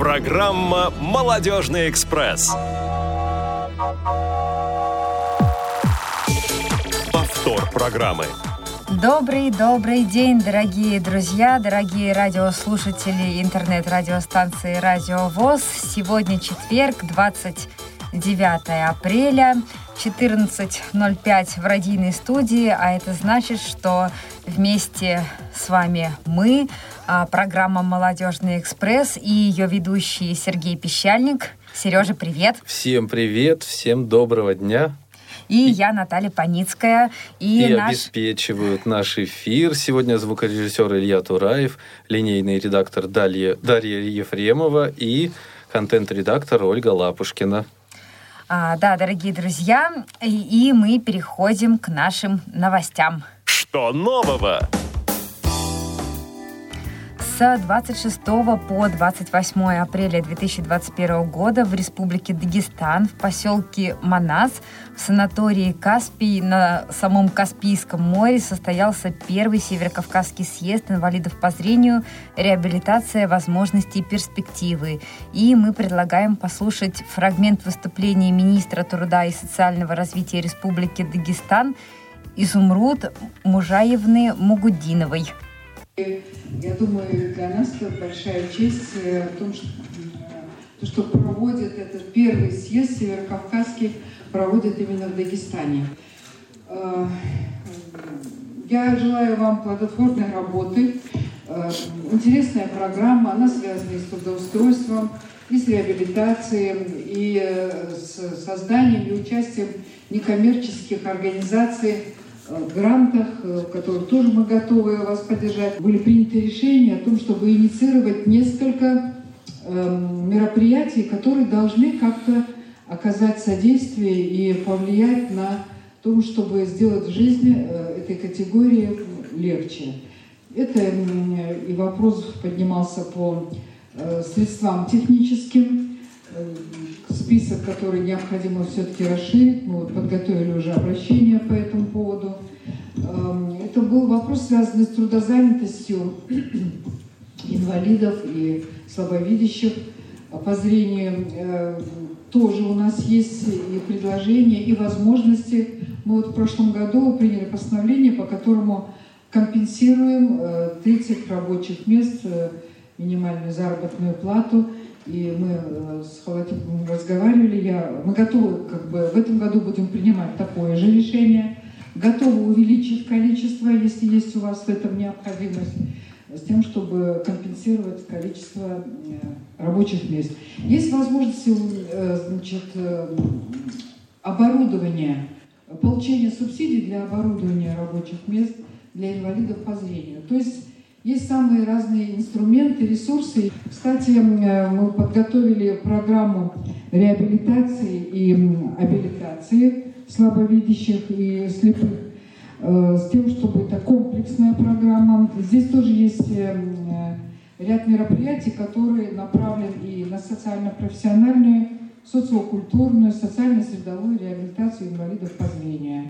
Программа «Молодежный экспресс». Повтор программы. Добрый-добрый день, дорогие друзья, дорогие радиослушатели интернет-радиостанции «Радио ВОЗ». Сегодня четверг, 29 апреля, 14.05 в радийной студии, а это значит, что вместе с вами мы, программа «Молодежный экспресс» и ее ведущий Сергей Пещальник. Сережа, привет! Всем привет, всем доброго дня! И я, Наталья Паницкая. И, и наш... обеспечивают наш эфир. Сегодня звукорежиссер Илья Тураев, линейный редактор Дарья, Дарья Ефремова и контент-редактор Ольга Лапушкина. А, да, дорогие друзья, и, и мы переходим к нашим новостям. Что нового? С 26 по 28 апреля 2021 года в Республике Дагестан в поселке Манас в санатории Каспий на самом Каспийском море состоялся первый Северокавказский съезд инвалидов по зрению «Реабилитация возможностей и перспективы». И мы предлагаем послушать фрагмент выступления министра труда и социального развития Республики Дагестан Изумруд Мужаевны Мугудиновой. Я думаю, для нас это большая честь э, в том, что, то, что проводит этот первый съезд Северокавказский, проводит именно в Дагестане. Э, я желаю вам плодотворной работы. Э, интересная программа, она связана и с трудоустройством, и с реабилитацией, и с созданием и участием некоммерческих организаций грантах, э, в которых тоже мы готовы вас поддержать, были приняты решения о том, чтобы инициировать несколько эм, мероприятий, которые должны как-то оказать содействие и повлиять на то, чтобы сделать жизнь э, этой категории легче. Это и вопрос поднимался по э, средствам техническим, список, который необходимо все-таки расширить. Мы вот подготовили уже обращение по этому поводу. Эм, это был вопрос, связанный с трудозанятостью инвалидов и слабовидящих по зрению. Э, тоже у нас есть и предложения, и возможности. Мы вот в прошлом году приняли постановление, по которому компенсируем 30 э, рабочих мест, э, минимальную заработную плату – и мы э, с Халатиповым разговаривали, я, мы готовы, как бы, в этом году будем принимать такое же решение, готовы увеличить количество, если есть у вас в этом необходимость, с тем, чтобы компенсировать количество э, рабочих мест. Есть возможность э, значит, оборудования, получения субсидий для оборудования рабочих мест для инвалидов по зрению. То есть есть самые разные инструменты, ресурсы. Кстати, э, мы подготовили программу реабилитации и абилитации слабовидящих и слепых э, с тем, чтобы это комплексная программа. Здесь тоже есть э, ряд мероприятий, которые направлены и на социально-профессиональную, социокультурную, социально-средовую реабилитацию инвалидов по зрению.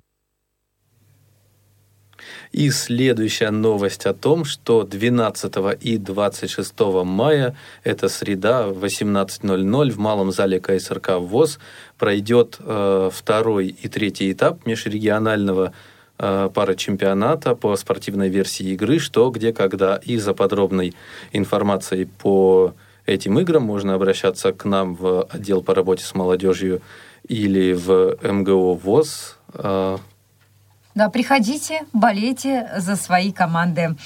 И следующая новость о том, что 12 и 26 мая, это среда, 18.00 в Малом зале КСРК ВОЗ пройдет э, второй и третий этап межрегионального э, пара чемпионата по спортивной версии игры «Что, где, когда». И за подробной информацией по этим играм можно обращаться к нам в отдел по работе с молодежью или в МГО ВОЗ. Да, приходите, болейте за свои команды.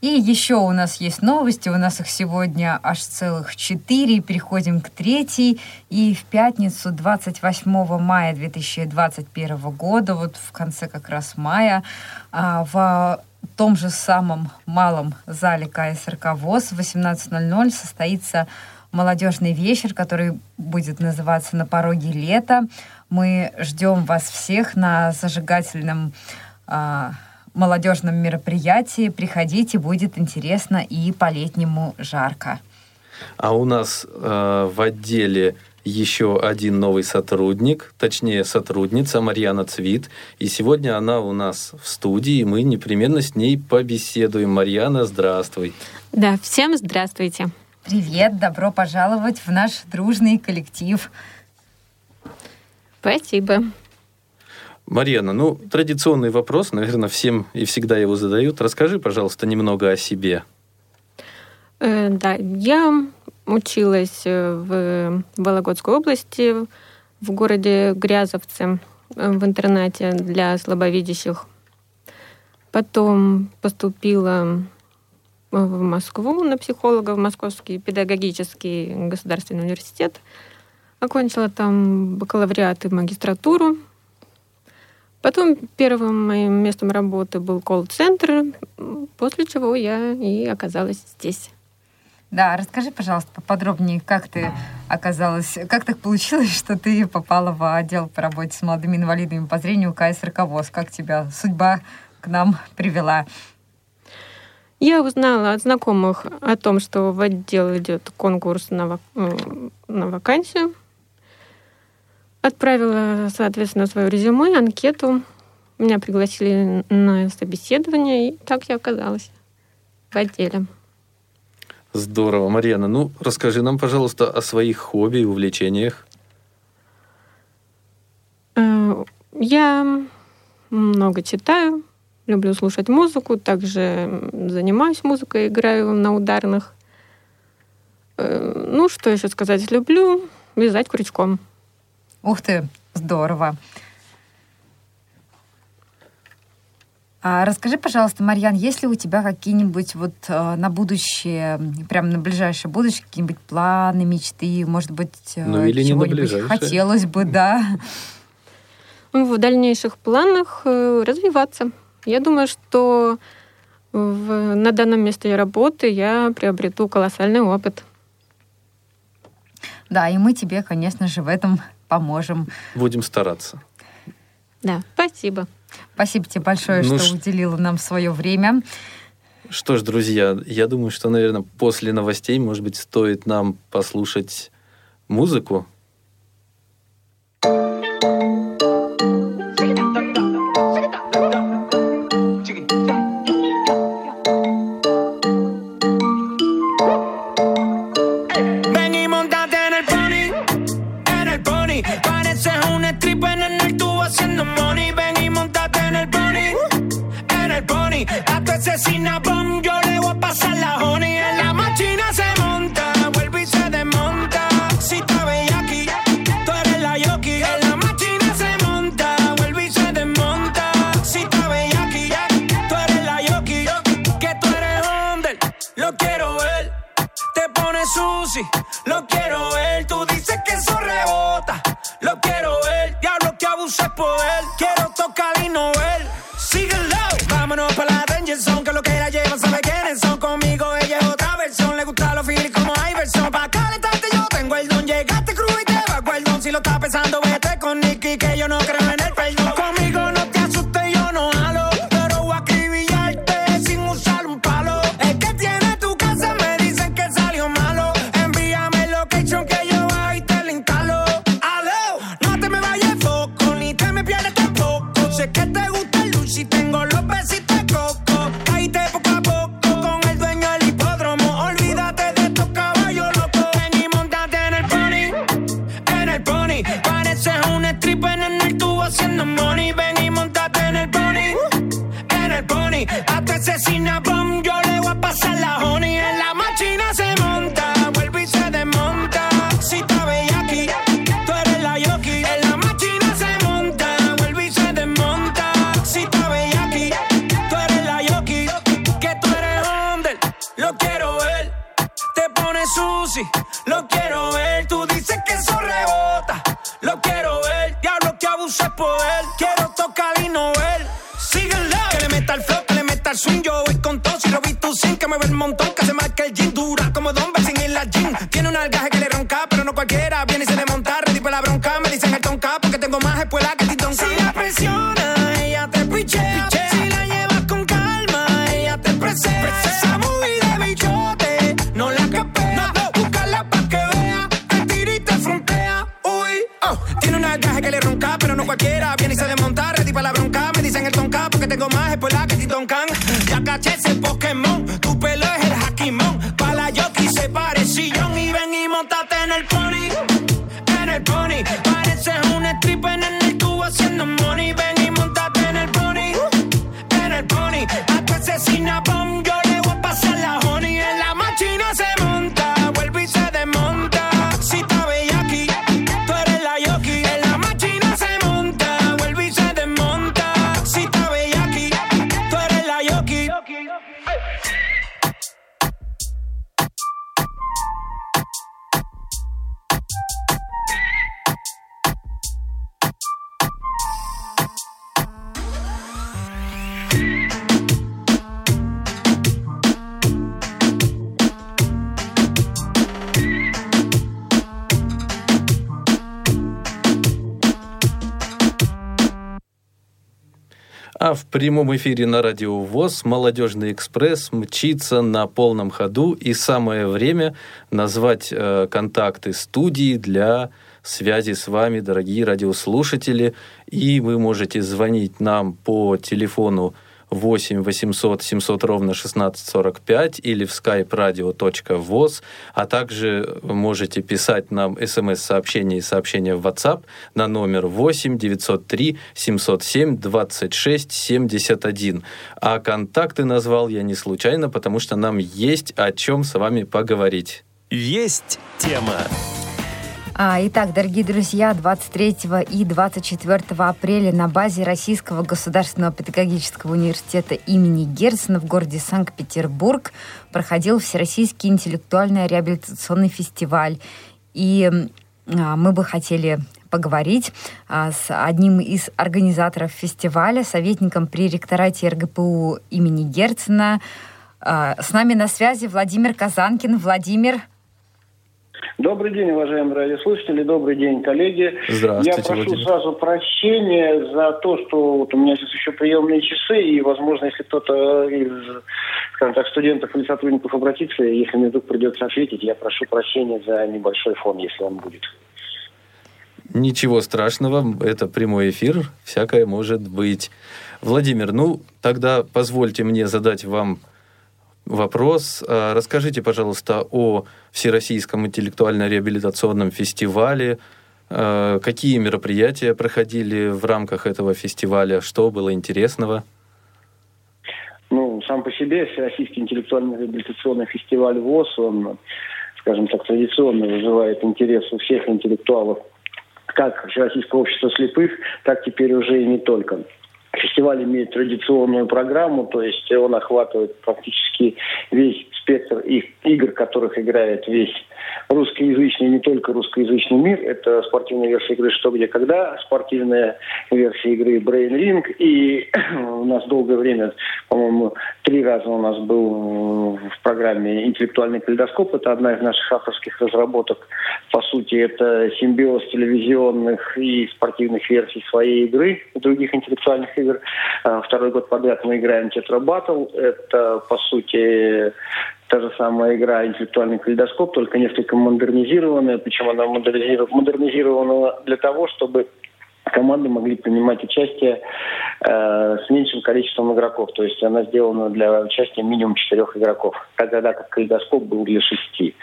И еще у нас есть новости, у нас их сегодня аж целых четыре. Переходим к третьей. И в пятницу, 28 мая 2021 года, вот в конце как раз мая, а, в том же самом малом зале КСРК ВОЗ в 18.00 состоится молодежный вечер, который будет называться «На пороге лета». Мы ждем вас всех на зажигательном а, молодежном мероприятии. Приходите, будет интересно и по-летнему жарко. А у нас э, в отделе еще один новый сотрудник, точнее сотрудница Марьяна Цвит. И сегодня она у нас в студии, и мы непременно с ней побеседуем. Марьяна, здравствуй. Да, всем здравствуйте. Привет, добро пожаловать в наш дружный коллектив. Спасибо. Марьяна, ну, традиционный вопрос, наверное, всем и всегда его задают. Расскажи, пожалуйста, немного о себе. Э, да, я училась э, в Вологодской области, в городе Грязовце, э, в интернате для слабовидящих. Потом поступила в Москву на психолога, в Московский педагогический государственный университет. Окончила там бакалавриат и магистратуру. Потом первым моим местом работы был колл-центр, после чего я и оказалась здесь. Да, расскажи, пожалуйста, поподробнее, как ты оказалась, как так получилось, что ты попала в отдел по работе с молодыми инвалидами по зрению КСРК ВОЗ? Как тебя судьба к нам привела? Я узнала от знакомых о том, что в отдел идет конкурс на, вак... Э, на вакансию. Отправила, соответственно, свое резюме, анкету. Меня пригласили на собеседование, и так я оказалась в отделе. Здорово, Марьяна. Ну, расскажи нам, пожалуйста, о своих хобби и увлечениях. Э, я много читаю, люблю слушать музыку, также занимаюсь музыкой, играю на ударных. Э, ну, что еще сказать? Люблю вязать крючком. Ух ты, здорово. А расскажи, пожалуйста, Марьян, есть ли у тебя какие-нибудь вот э, на будущее, прям на ближайшее будущее, какие-нибудь планы, мечты, может быть, э, ну, или чего-нибудь хотелось бы, да? В дальнейших планах э, развиваться. Я думаю, что в, на данном месте работы я приобрету колоссальный опыт. Да, и мы тебе, конечно же, в этом поможем. Будем стараться. Да, спасибо. Спасибо тебе большое, ну, что ш... уделила нам свое время. Что ж, друзья, я думаю, что, наверное, после новостей, может быть, стоит нам послушать музыку. Cinnabon, yo le voy a pasar la honey. En la máquina se monta, vuelve y se desmonta. Si está aquí, tú eres la yoki. En la máquina se monta, vuelve y se desmonta. Si está aquí, tú eres la yoki. Que tú eres Honda, lo quiero ver. Te pones sushi, lo quiero ver. Tú dices que eso rebota, lo quiero ver. Diablo que abusa el poder, quiero tocar y no ver. empezando. the money. Прямом эфире на Радио ВОЗ «Молодежный экспресс» мчится на полном ходу, и самое время назвать э, контакты студии для связи с вами, дорогие радиослушатели. И вы можете звонить нам по телефону 8 800 700 ровно 1645 или в skype-radio.voz, а также можете писать нам смс-сообщения и сообщения в WhatsApp на номер 8 903 707 26 71. А контакты назвал я не случайно, потому что нам есть о чем с вами поговорить. Есть тема. А, итак, дорогие друзья, 23 и 24 апреля на базе Российского государственного педагогического университета имени Герцена в городе Санкт-Петербург проходил Всероссийский интеллектуальный реабилитационный фестиваль. И а, мы бы хотели поговорить а, с одним из организаторов фестиваля, советником при ректорате РГПУ имени Герцена. С нами на связи Владимир Казанкин. Владимир, Добрый день, уважаемые радиослушатели, добрый день, коллеги. Здравствуйте, Я прошу Владимир. сразу прощения за то, что вот у меня сейчас еще приемные часы, и, возможно, если кто-то из, скажем так, студентов или сотрудников обратится, если мне вдруг придется ответить, я прошу прощения за небольшой фон, если он будет. Ничего страшного, это прямой эфир, всякое может быть. Владимир, ну тогда позвольте мне задать вам вопрос. А, Расскажите, пожалуйста, о Всероссийском интеллектуально-реабилитационном фестивале. А, Какие мероприятия проходили в рамках этого фестиваля? Что было интересного? Ну, сам по себе Всероссийский интеллектуальный реабилитационный фестиваль ВОЗ, он, скажем так, традиционно вызывает интерес у всех интеллектуалов, как Всероссийского общества слепых, так теперь уже и не только. Фестиваль имеет традиционную программу, то есть он охватывает практически весь спектр их игр, которых играет весь русскоязычный, не только русскоязычный мир. Это спортивная версия игры «Что, где, когда», спортивная версия игры «Brain Ring». И у нас долгое время, по-моему, три раза у нас был в программе «Интеллектуальный калейдоскоп». Это одна из наших авторских разработок. По сути, это симбиоз телевизионных и спортивных версий своей игры других интеллектуальных игр. А, Второй год подряд мы играем «Тетра Баттл». Это, по сути, та же самая игра «Интеллектуальный калейдоскоп», только несколько модернизированная. Причем она модернизирована, для того, чтобы команды могли принимать участие э, с меньшим количеством игроков. То есть она сделана для участия минимум четырех игроков, тогда как калейдоскоп был для шести.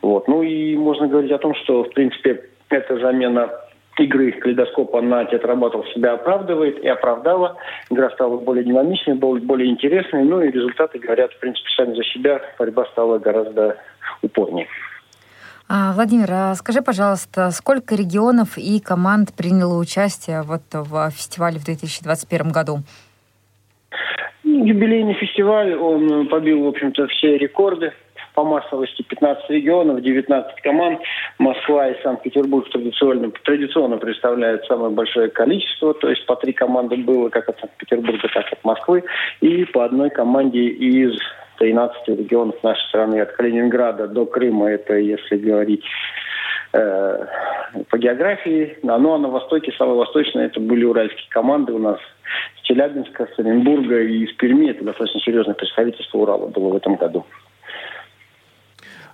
Вот. Ну и можно говорить о том, что, в принципе, эта замена игры калейдоскопа на тетрабатл себя оправдывает и оправдала. Игра стала более динамичной, более, более интересной, ну и результаты говорят, в принципе, сами за себя. Борьба стала гораздо упорнее. А, Владимир, а скажи, пожалуйста, сколько регионов и команд приняло участие вот в фестивале в 2021 году? Юбилейный фестиваль, он побил, в общем-то, все рекорды по массовости 15 регионов, 19 команд. Москва и Санкт-Петербург традиционно, традиционно представляют самое большое количество, то есть по три команды было как от Санкт-Петербурга, так и от Москвы, и по одной команде из 13 регионов нашей страны, от Калининграда до Крыма, это если говорить э, по географии. А, ну а на востоке, самое восточное, это были уральские команды у нас с Челябинска, с и из Перми. Это достаточно серьезное представительство Урала было в этом году.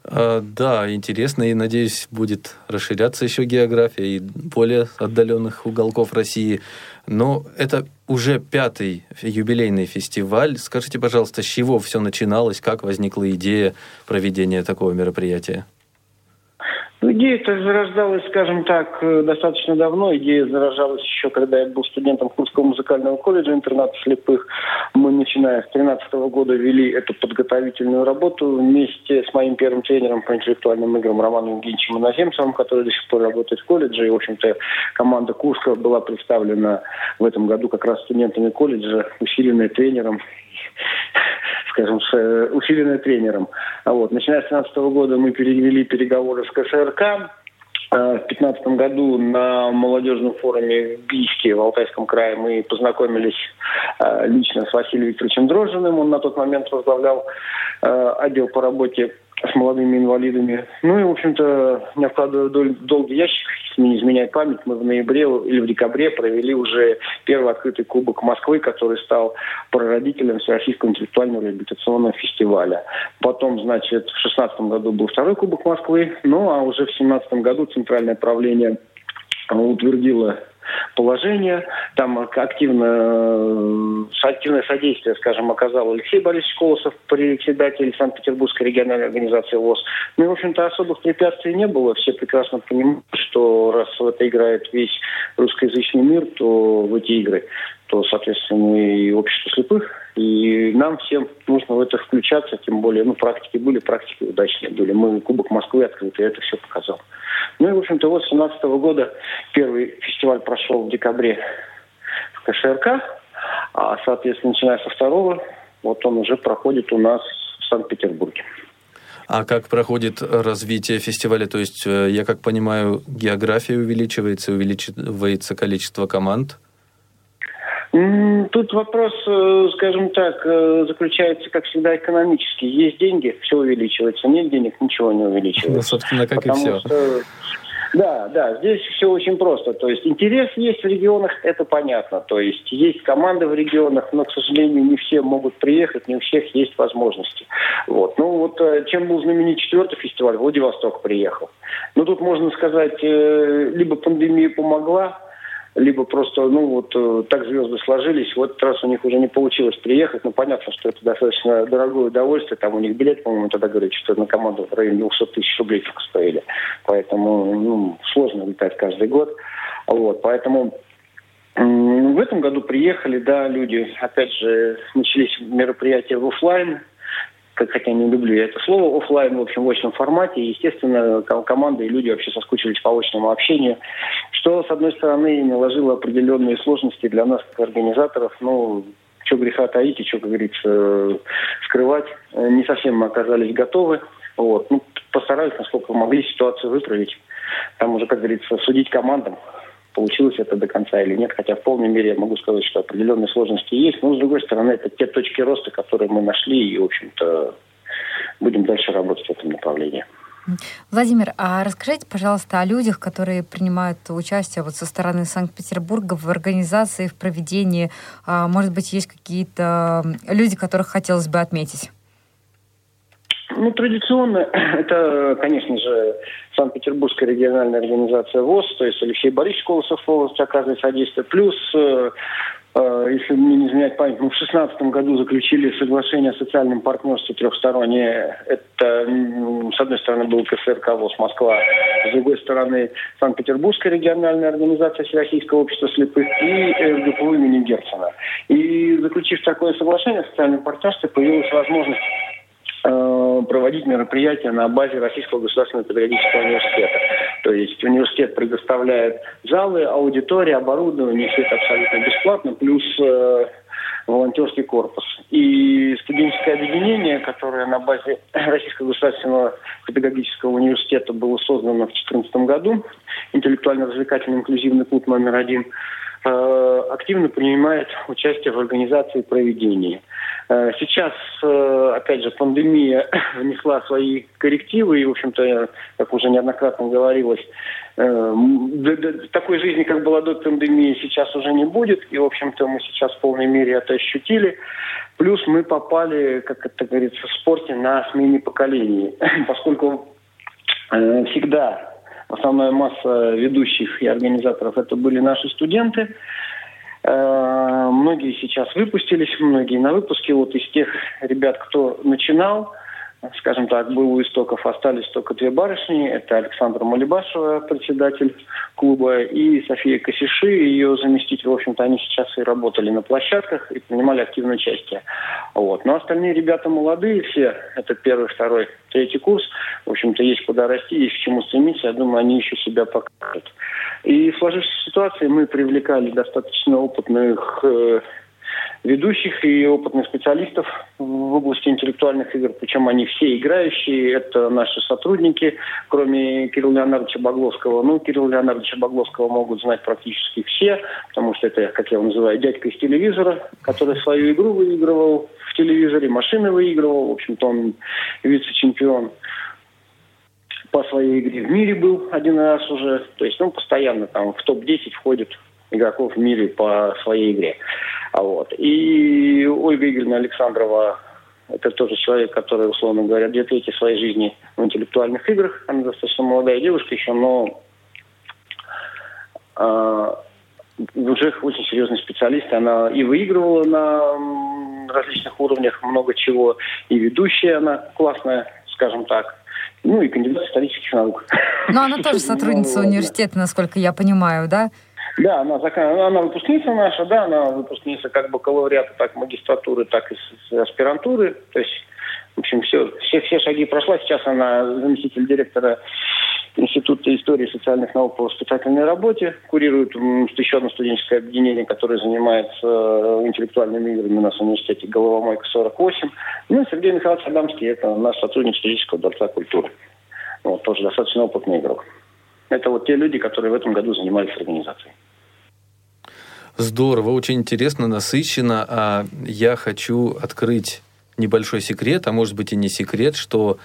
А, Да, интересно, и надеюсь, будет расширяться еще география и более отдаленных уголков России. Но это уже пятый юбилейный фестиваль. Скажите, пожалуйста, с чего все начиналось, как возникла идея проведения такого мероприятия? Ну, идея-то зарождалась, скажем так, э, достаточно давно. Идея зарождалась еще, когда я был студентом Курского музыкального колледжа интерната слепых. Мы, начиная с 2013 года, вели эту подготовительную работу вместе с моим первым тренером по интеллектуальным играм Романом Евгеньевичем Иноземцевым, который до сих пор работает в колледже. И, в общем-то, команда Курска была представлена в этом году как раз студентами колледжа, усиленная тренером скажем, с, э, усиленная тренером. А вот, начиная с 2017 года мы перевели переговоры с КСРК. Э, В 2015 году на молодежном форуме в Бийске, в Алтайском крае, мы познакомились э, лично с Василием Викторовичем Дрожжиным. Он на тот момент возглавлял отдел по работе с молодыми инвалидами. Ну и, в общем-то, не откладывая долгий ящик, не изменяет память, мы в ноябре или в декабре провели уже первый открытый Кубок Москвы, который стал прародителем Всероссийского интеллектуального реабилитационного фестиваля. Потом, значит, в 2016 году был второй Кубок Москвы, ну а уже в 2017 году Центральное правление утвердило положение. Там активно, э, активное содействие, скажем, оказал Алексей Борисович Колосов, председатель Санкт-Петербургской региональной организации ВОЗ. Ну и, в общем-то, особых препятствий не было. Все прекрасно понимают, что раз в это играет весь русскоязычный мир, то в эти игры то, соответственно, и общество слепых, и нам всем нужно в это включаться, тем более, ну, практики были, практики удачные были. Мы Кубок Москвы открыты, это все показал. Ну и, в общем-то, вот с 2017 года первый фестиваль прошел в декабре в КШРК, а, соответственно, начиная со второго, вот он уже проходит у нас в Санкт-Петербурге. А как проходит развитие фестиваля? То есть, э, я как понимаю, география увеличивается, увеличивается количество команд? Тут вопрос, э, скажем так, э, заключается, как всегда, экономический. Есть деньги, все увеличивается. Нет денег, ничего не увеличивается. Ну, собственно, как Потому и все. Что, да, да, здесь все очень просто. То есть интерес есть в регионах, это понятно. То есть есть команды в регионах, но, к сожалению, не все могут приехать, не у всех есть возможности. Вот. Ну вот э, чем был знаменит четвертый фестиваль, Владивосток приехал. Ну тут можно сказать, либо пандемия помогла, либо просто, ну, вот э, так звезды сложились, в этот раз у них уже не получилось приехать, ну, понятно, что это достаточно дорогое удовольствие, там у них билет, по-моему, тогда говорят, что на команду в районе 200 тысяч рублей только стоили, поэтому, ну, сложно летать каждый год, вот, поэтому в этом году приехали, да, люди, опять же, начались мероприятия в офлайн, как, хотя не люблю я это слово, офлайн, в общем, в очном формате. И, естественно, команда и люди вообще соскучились по очному общению, что, с одной стороны, наложило определенные сложности для нас, как организаторов. Ну, что греха таить и что, как говорится, скрывать. Не совсем мы оказались готовы. Вот. Ну, постарались, насколько могли, ситуацию выправить. Там уже, как говорится, судить командам получилось это до конца или нет. Хотя в полной мере я могу сказать, что определенные сложности есть. Но, с другой стороны, это те точки роста, которые мы нашли, и, в общем-то, будем дальше работать в этом направлении. Владимир, а расскажите, пожалуйста, о людях, которые принимают участие вот со стороны Санкт-Петербурга в организации, в проведении. А, может быть, есть какие-то люди, которых хотелось бы отметить? Ну, традиционно это, конечно же, Санкт-Петербургская региональная организация ВОЗ, то есть Алексей Борисович Колосов полностью оказывает содействие. Плюс, э, э, если мне не изменять память, мы в 2016 году заключили соглашение о социальном партнерстве трехстороннее. Это, с одной стороны, был КСРК ВОЗ Москва, с другой стороны, Санкт-Петербургская региональная организация Всероссийского общества слепых и РГПУ имени Герцена. И заключив такое соглашение о социальном партнерстве, появилась возможность Э, проводить мероприятия на базе Российского государственного педагогического университета. То есть университет предоставляет залы, аудитории, оборудование, все это абсолютно бесплатно, плюс э, волонтерский корпус. И студенческое объединение, которое на базе Российского государственного педагогического университета было создано в 2014 году, интеллектуально-развлекательный инклюзивный клуб номер один, активно принимает участие в организации и проведении. Э, сейчас, э, опять же, пандемия внесла свои коррективы, и, в общем-то, как уже неоднократно говорилось, э, такой жизни, как была до пандемии, сейчас уже не будет, и, в общем-то, мы сейчас в полной мере это ощутили. Плюс мы попали, как это говорится, в спорте на смене поколений, поскольку всегда основная масса ведущих и организаторов это были наши студенты, Э, многие сейчас выпустились, многие на выпуске. Вот из тех ребят, кто начинал, скажем так, был у истоков, остались только две барышни. Это Александра Малибашева, председатель клуба, и София Косиши, ее заместитель. В общем-то, они сейчас и работали на площадках и принимали активное участие. Вот. Но остальные ребята молодые все, это первый, второй, третий курс. В общем-то, есть куда расти, есть к чему стремиться. Я думаю, они еще себя покажут. И в сложившейся ситуации мы привлекали достаточно опытных э, ведущих и опытных специалистов в области интеллектуальных игр, причем они все играющие, это наши сотрудники, кроме Кирилла Леонардовича Багловского. Ну, Кирилла Леонардовича Багловского могут знать практически все, потому что это, как я его называю, дядька из телевизора, который свою игру выигрывал в телевизоре, машины выигрывал, в общем-то, он вице-чемпион по своей игре в мире был один раз уже. То есть он постоянно там в топ-10 входит игроков в мире по своей игре. А вот. И Ольга Игоревна Александрова это тоже человек, который, условно говоря, две трети своей жизни в интеллектуальных играх. Она достаточно молодая девушка еще, но э, уже очень серьезный специалист. Она и выигрывала на различных уровнях много чего, и ведущая она классная, скажем так. Ну и кандидат исторических наук. Но она тоже сотрудница университета, насколько я понимаю, да? Да, она, она выпускница наша, да, она выпускница как бакалавриата, так магистратуры, так и аспирантуры. То есть, в общем, все, все, все шаги прошла. Сейчас она заместитель директора Института истории и социальных наук по воспитательной работе, курирует еще одно студенческое объединение, которое занимается э, интеллектуальными играми у нас в университете «Головомойка 48». Ну и Сергей Михайлович Адамский – это наш сотрудник студенческого дворца культуры. Вот, тоже достаточно опытный игрок. Это вот те люди, которые в этом году занимались организацией. Здорово, очень интересно, насыщенно. А я хочу открыть небольшой секрет, а может быть и не секрет, что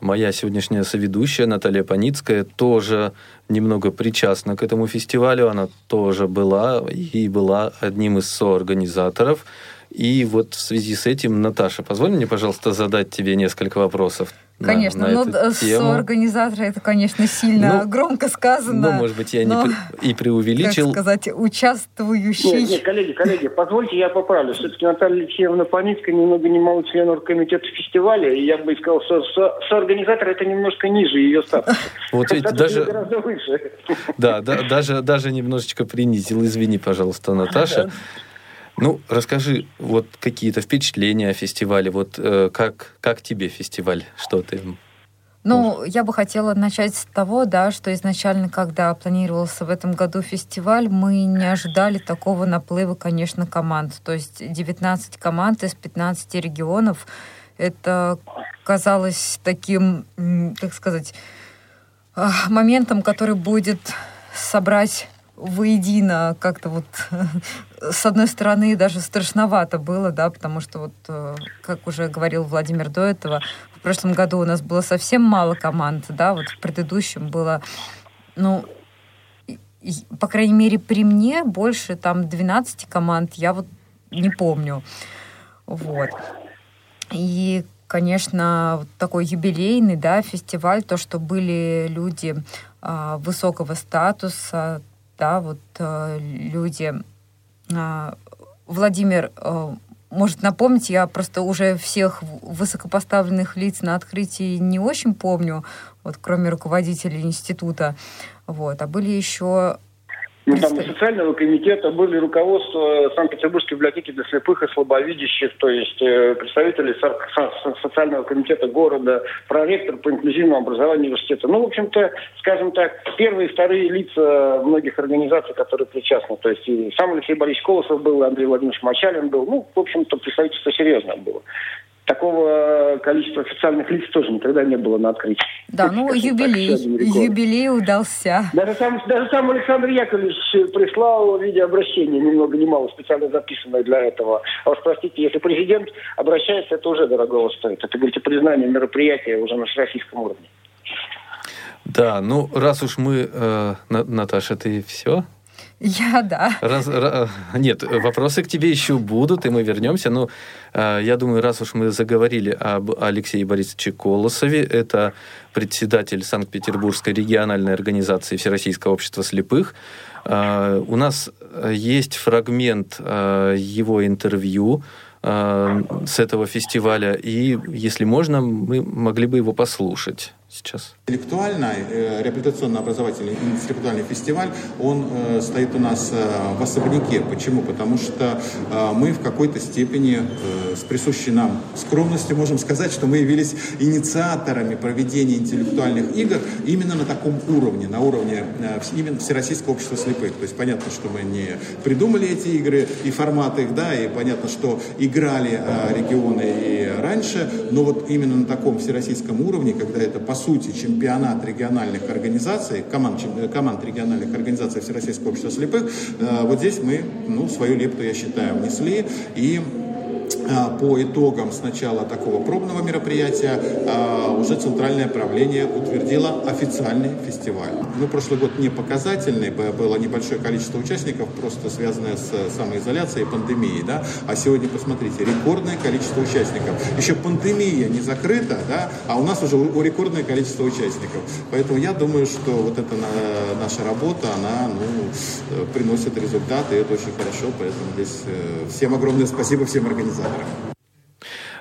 моя сегодняшняя соведущая Наталья Паницкая тоже немного причастна к этому фестивалю. Она тоже была и была одним из соорганизаторов. И вот в связи с этим, Наташа, позволь мне, пожалуйста, задать тебе несколько вопросов. Конечно, на, на но соорганизаторы это, конечно, сильно ну, громко сказано. Ну, может быть, я но, не и преувеличил. Как сказать, участвующий. Нет, нет, коллеги, коллеги, позвольте, я поправлю. Все-таки Наталья Алексеевна Паницкая немного не мало член оргкомитета фестиваля, и я бы сказал, что со, соорганизатор это немножко ниже ее статуса. Вот ведь даже... Гораздо выше. Да, да, даже, даже немножечко принизил. Извини, пожалуйста, Наташа. Ну, расскажи, вот какие-то впечатления о фестивале, вот э, как, как тебе фестиваль, что ты... Ну, я бы хотела начать с того, да, что изначально, когда планировался в этом году фестиваль, мы не ожидали такого наплыва, конечно, команд. То есть 19 команд из 15 регионов. Это казалось таким, так сказать, а, моментом, который будет собрать воедино как-то вот с одной стороны даже страшновато было, да, потому что вот, э, как уже говорил Владимир до этого, в прошлом году у нас было совсем мало команд, да, вот в предыдущем было, ну, по крайней мере, при мне больше там 12 команд, я вот не помню. Вот. И, конечно, вот такой юбилейный, да, фестиваль, то, что были люди э, высокого статуса, да, вот э, люди. Э, Владимир э, может напомнить, я просто уже всех высокопоставленных лиц на открытии не очень помню, вот кроме руководителей института, вот, а были еще ну, там из социального комитета были руководство Санкт-Петербургской библиотеки для слепых и слабовидящих, то есть э, представители социального комитета города, проректор по инклюзивному образованию университета. Ну, в общем-то, скажем так, первые и вторые лица многих организаций, которые причастны. То есть и сам Алексей Борисович Колосов был, Андрей Владимирович Мачалин был. Ну, в общем-то, представительство серьезное было такого количества официальных лиц тоже никогда не было на открытии. Да, ну юбилей, юбилей удался. Даже сам, даже сам Александр Яковлевич прислал в виде обращения, ни много ни мало, специально записанное для этого. А уж простите, если президент обращается, это уже дорогого стоит. Это, говорите, признание мероприятия уже на российском уровне. Да, ну раз уж мы, э, Наташа, ты все? Я, да. Раз, раз, нет, вопросы к тебе еще будут, и мы вернемся. Но э, я думаю, раз уж мы заговорили об Алексее Борисовиче Колосове, это председатель Санкт-Петербургской региональной организации Всероссийского общества слепых, э, у нас есть фрагмент э, его интервью э, с этого фестиваля, и, если можно, мы могли бы его послушать сейчас? Интеллектуальный, э, реабилитационно-образовательный интеллектуальный фестиваль, он э, стоит у нас э, в особняке. Почему? Потому что э, мы в какой-то степени э, с присущей нам скромностью можем сказать, что мы явились инициаторами проведения интеллектуальных игр именно на таком уровне, на уровне э, именно Всероссийского общества слепых. То есть понятно, что мы не придумали эти игры и форматы их, да, и понятно, что играли э, регионы и раньше, но вот именно на таком всероссийском уровне, когда это по сути чемпионат региональных организаций, команд, команд региональных организаций Всероссийского общества слепых, э, вот здесь мы ну, свою лепту, я считаю, внесли. И а, по итогам сначала такого пробного мероприятия а, уже Центральное правление утвердило официальный фестиваль. Ну, прошлый год не показательный, было небольшое количество участников, просто связанное с самоизоляцией и пандемией, да, а сегодня, посмотрите, рекордное количество участников. Еще пандемия не закрыта, да, а у нас уже рекордное количество участников. Поэтому я думаю, что вот эта наша работа, она, ну, приносит результаты, и это очень хорошо, поэтому здесь э, всем огромное спасибо всем организаторам.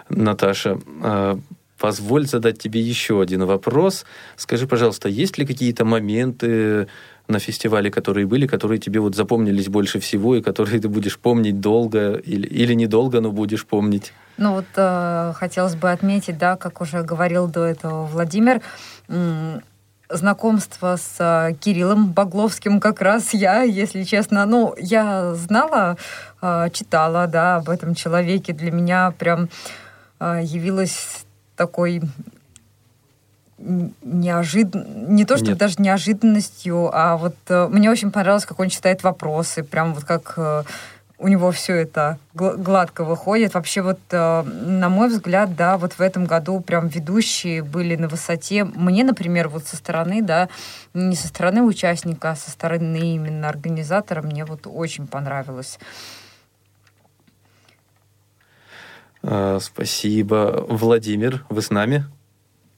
Наташа, а, позволь задать тебе еще один вопрос. Скажи, пожалуйста, есть ли какие-то моменты на фестивале, которые были, которые тебе вот запомнились больше всего и которые ты будешь помнить долго или, или недолго, но будешь помнить? Ну вот э, хотелось бы отметить, да, как уже говорил до этого Владимир, знакомство с э, Кириллом Багловским как раз я, если честно, ну, я знала, э, читала, да, об этом человеке. Для меня прям э, явилась такой неожид... не то, что даже неожиданностью, а вот мне очень понравилось, как он читает вопросы, прям вот как у него все это гладко выходит. Вообще вот, э, на мой взгляд, да, вот в этом году прям ведущие были на высоте. Мне, например, вот со стороны, да, не со стороны участника, а со стороны именно организатора, мне вот очень понравилось. А, спасибо. Владимир, вы с нами?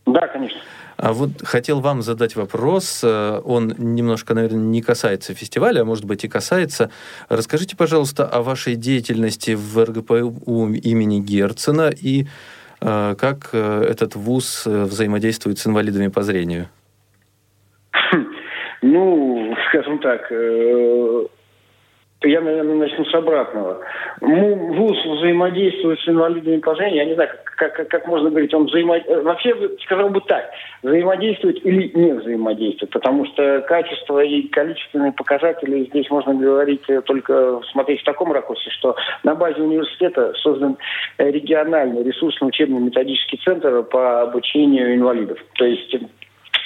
Да, конечно. А вот хотел вам задать вопрос. Э, он немножко, наверное, не касается фестиваля, а может быть и касается. Расскажите, пожалуйста, о вашей деятельности в РГПУ имени Герцена и э, как э, этот вуз взаимодействует с инвалидами по зрению. Ну, скажем так, я, наверное, начну с обратного. ВУЗ взаимодействует с инвалидами по зрению. Я не знаю, как, как, как можно говорить, он взаимодействует. Вообще, сказал бы так, взаимодействует или не взаимодействует. Потому что качество и количественные показатели здесь можно говорить только смотреть в таком ракурсе, что на базе университета создан региональный ресурсный учебный методический центр по обучению инвалидов. То есть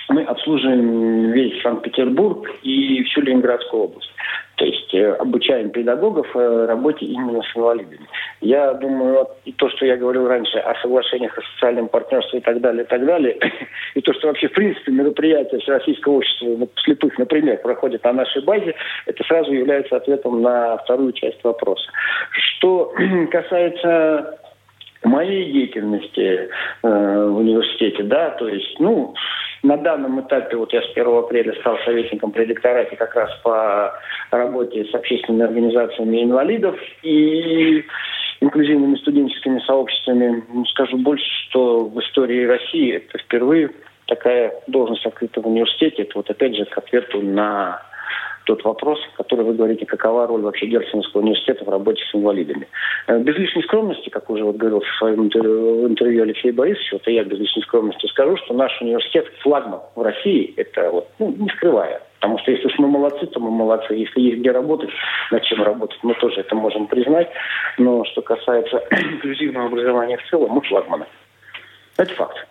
мы обслуживаем весь Санкт-Петербург и всю Ленинградскую область. То есть э, обучаем педагогов э, работе именно с инвалидами. Я думаю, и то, что я говорил раньше о соглашениях о социальном партнерстве и так далее, и так далее, и то, что вообще, в принципе, мероприятия Всероссийского общества слепых, например, проходят на нашей базе, это сразу является ответом на вторую часть вопроса. Что касается моей деятельности э, в университете, да, то есть, ну, на данном этапе, вот я с 1 апреля стал советником при ректорате как раз по работе с общественными организациями инвалидов и инклюзивными студенческими сообществами. Ну, скажу больше, что в истории России это впервые такая должность открыта в университете. Это вот опять же к ответу на тот вопрос, который вы говорите, какова роль вообще Герценовского университета в работе с инвалидами. Э, без лишней скромности, как уже вот говорил в своем интервью, интервью Алексей Борисович, вот и я без лишней скромности скажу, что наш университет флагман в России, это вот, ну, не скрывая. Потому что если уж мы молодцы, то мы молодцы. Если есть где работать, над чем работать, мы тоже это можем признать. Но что касается инклюзивного образования в целом, мы флагманы. Это факт.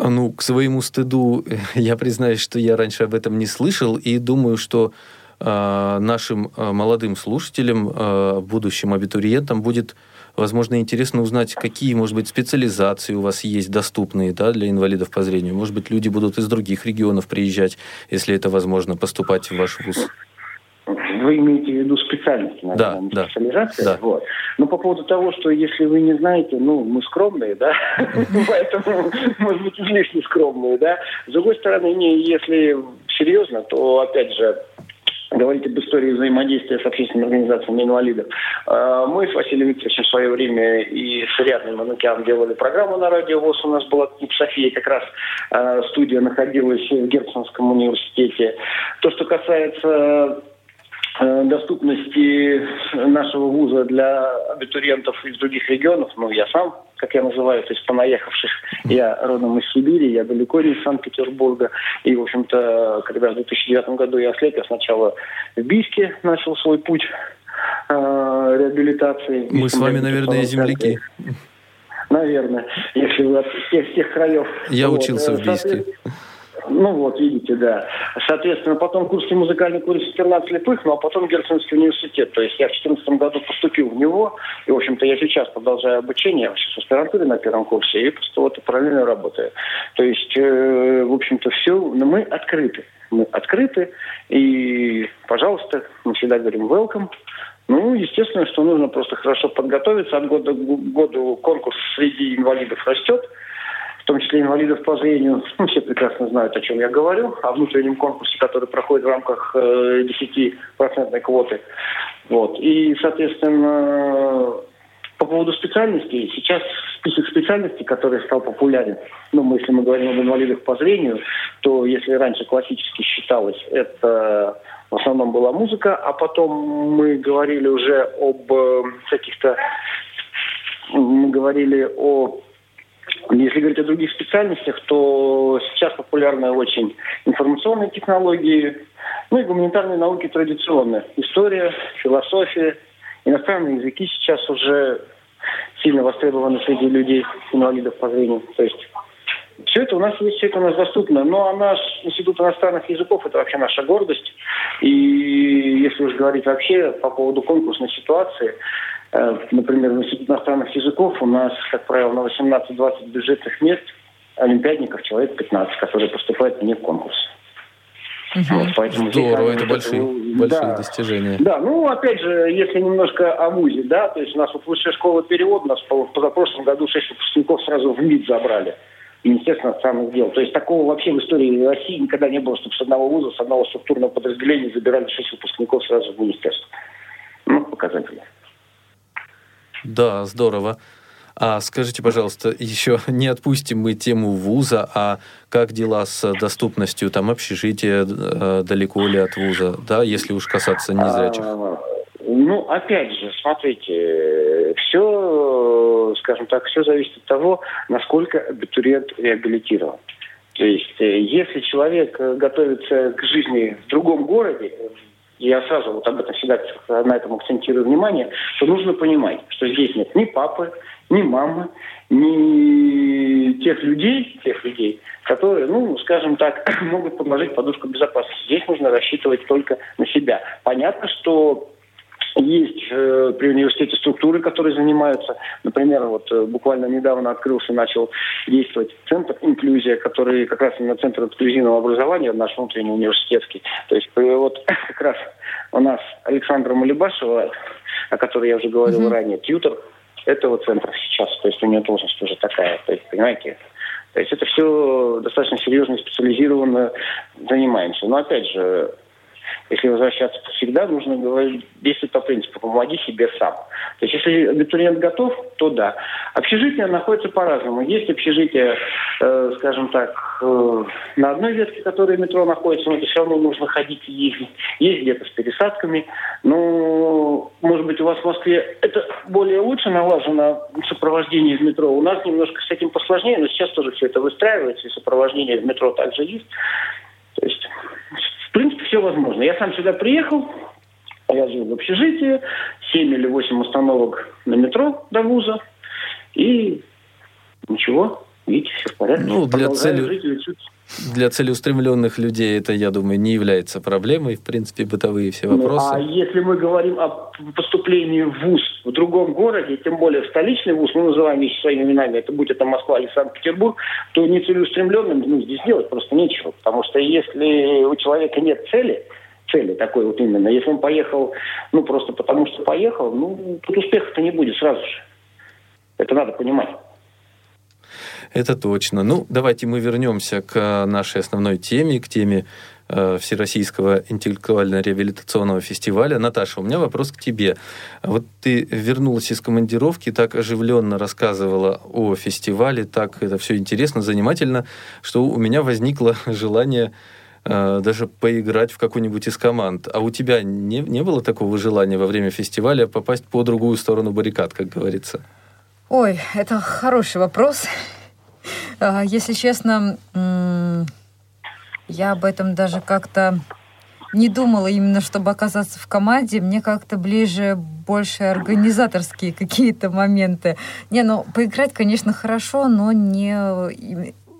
А, ну, к своему стыду, я признаюсь, что я раньше об этом не слышал, и думаю, что э, нашим э, молодым слушателям, э, будущим абитуриентам будет, возможно, интересно узнать, какие, может быть, специализации у вас есть доступные да, для инвалидов по зрению. Может быть, люди будут из других регионов приезжать, если это возможно, поступать в ваш вуз. Вы имеете в виду специальности, наверное, да, специализация? Да. Вот. Но по поводу того, что если вы не знаете, ну, мы скромные, да, поэтому, может быть, излишне скромные, да. С другой стороны, не, если серьезно, то, опять же, говорить об истории взаимодействия с общественными организациями инвалидов. А, мы с Василием Викторовичем в свое время и с Рядным Манукяном делали программу на радио ВОЗ. У нас была в София как раз а, студия находилась в Герценском университете. То, что касается доступности нашего вуза для абитуриентов из других регионов, ну, я сам, как я называю, то есть понаехавших, я родом из Сибири, я далеко не из Санкт-Петербурга, и, в общем-то, когда в 2009 году я ослеп, я сначала в Бийске начал свой путь э, реабилитации. Мы с вами, наверное, земляки. Наверное, если вы от тех, тех краев. Я вот. учился в э, Бийске. Ну вот, видите, да. Соответственно, потом Курский музыкальный курс интернат слепых, ну а потом Герценский университет. То есть я в 2014 году поступил в него, и, в общем-то, я сейчас продолжаю обучение, сейчас в аспирантуре на первом курсе, и просто вот параллельно работаю. То есть, э, в общем-то, все, но мы открыты. Мы открыты, и, пожалуйста, мы всегда говорим welcome. Ну, естественно, что нужно просто хорошо подготовиться. От года к году конкурс среди инвалидов растет в том числе инвалидов по зрению, ну, все прекрасно знают, о чем я говорю, о внутреннем конкурсе, который проходит в рамках э, 10% квоты. Вот. И, соответственно, по поводу специальностей, сейчас список специальностей, который стал популярен, ну, мы, если мы говорим об инвалидах по зрению, то если раньше классически считалось, это в основном была музыка, а потом мы говорили уже об э, каких-то, мы говорили о если говорить о других специальностях, то сейчас популярны очень информационные технологии, ну и гуманитарные науки традиционные. История, философия, иностранные языки сейчас уже сильно востребованы среди людей, инвалидов по зрению. То есть все это у нас есть, все это у нас доступно. Но а наш Институт иностранных языков – это вообще наша гордость. И если уж говорить вообще по поводу конкурсной ситуации, например, в Институте иностранных языков у нас, как правило, на 18-20 бюджетных мест олимпиадников человек 15, которые поступают вне конкурса. Угу. Вот, поэтому Здорово, это большие, это, большие да, достижения. Да, ну, опять же, если немножко о ВУЗе, да, то есть у нас вот высшая школа перевода, у нас по, позапрошлом году 6 выпускников сразу в МИД забрали. Министерство иностранных дел. То есть такого вообще в истории России никогда не было, чтобы с одного вуза, с одного структурного подразделения забирали 6 выпускников сразу в министерство. Ну, показатели. Да, здорово. А скажите, пожалуйста, еще не отпустим мы тему вуза, а как дела с доступностью там общежития э, далеко ли от вуза, да, если уж касаться незрячих? А, ну, опять же, смотрите, все, скажем так, все зависит от того, насколько абитуриент реабилитирован. То есть, э, если человек готовится к жизни в другом городе, я сразу вот об этом всегда на этом акцентирую внимание, что нужно понимать, что здесь нет ни папы, ни мамы, ни тех людей, тех людей, которые, ну, скажем так, могут подложить подушку безопасности. Здесь нужно рассчитывать только на себя. Понятно, что есть э, при университете структуры, которые занимаются. Например, вот э, буквально недавно открылся, начал действовать центр инклюзия, который как раз именно центр инклюзивного образования, наш внутренний университетский. То есть э, вот как раз у нас Александра Малибашева, о которой я уже говорил uh-huh. ранее, тьютер этого центра сейчас. То есть у нее должность уже такая. То есть, понимаете, то есть это все достаточно серьезно и специализированно занимаемся. Но опять же, если возвращаться всегда, нужно говорить, действовать по принципу «помоги себе сам». То есть если абитуриент готов, то да. Общежития находятся по-разному. Есть общежития, э, скажем так, э, на одной ветке, которая метро находится, но это все равно нужно ходить и ездить. Есть где-то с пересадками. Но, может быть, у вас в Москве это более лучше налажено сопровождение в метро. У нас немножко с этим посложнее, но сейчас тоже все это выстраивается, и сопровождение в метро также есть. То есть все возможно. Я сам сюда приехал, я жил в общежитии, 7 или 8 установок на метро до вуза, и ничего, видите, все в порядке. Ну, для цели... Для целеустремленных людей это, я думаю, не является проблемой. В принципе, бытовые все вопросы. Ну, а если мы говорим о поступлении в ВУЗ в другом городе, тем более в столичный ВУЗ, мы называем вещи своими именами, это будь это Москва или Санкт-Петербург, то нецелеустремленным ну, здесь делать просто нечего. Потому что если у человека нет цели, цели такой вот именно, если он поехал, ну, просто потому что поехал, ну, тут успеха-то не будет сразу же. Это надо понимать. Это точно. Ну, давайте мы вернемся к нашей основной теме, к теме э, Всероссийского интеллектуально-реабилитационного фестиваля. Наташа, у меня вопрос к тебе. Вот ты вернулась из командировки, так оживленно рассказывала о фестивале, так это все интересно, занимательно, что у меня возникло желание э, даже поиграть в какую-нибудь из команд. А у тебя не, не было такого желания во время фестиваля попасть по другую сторону баррикад, как говорится? Ой, это хороший вопрос. А, если честно, я об этом даже как-то не думала именно, чтобы оказаться в команде. Мне как-то ближе больше организаторские какие-то моменты. Не, ну, поиграть, конечно, хорошо, но не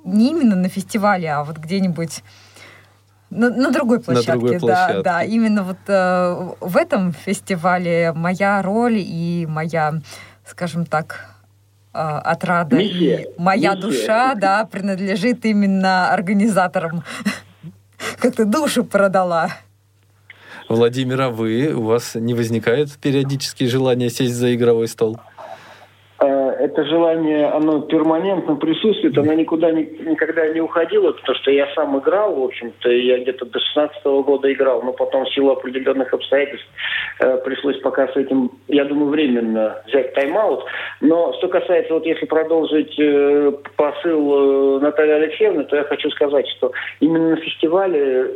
не именно на фестивале, а вот где-нибудь на, на другой площадке, на другой площадке. да, да. Именно вот э, в этом фестивале моя роль и моя, скажем так, отрада Миссия. и моя Миссия. душа, да, принадлежит именно организаторам. Как ты душу продала. Владимир, а вы, у вас не возникает периодически желание сесть за игровой стол? Это желание, оно перманентно присутствует, оно никуда ни- никогда не уходило, потому что я сам играл, в общем-то, я где-то до 16 года играл, но потом в силу определенных обстоятельств э, пришлось пока с этим, я думаю, временно взять тайм-аут. Но что касается, вот если продолжить э, посыл э, Натальи Алексеевны, то я хочу сказать, что именно на фестивале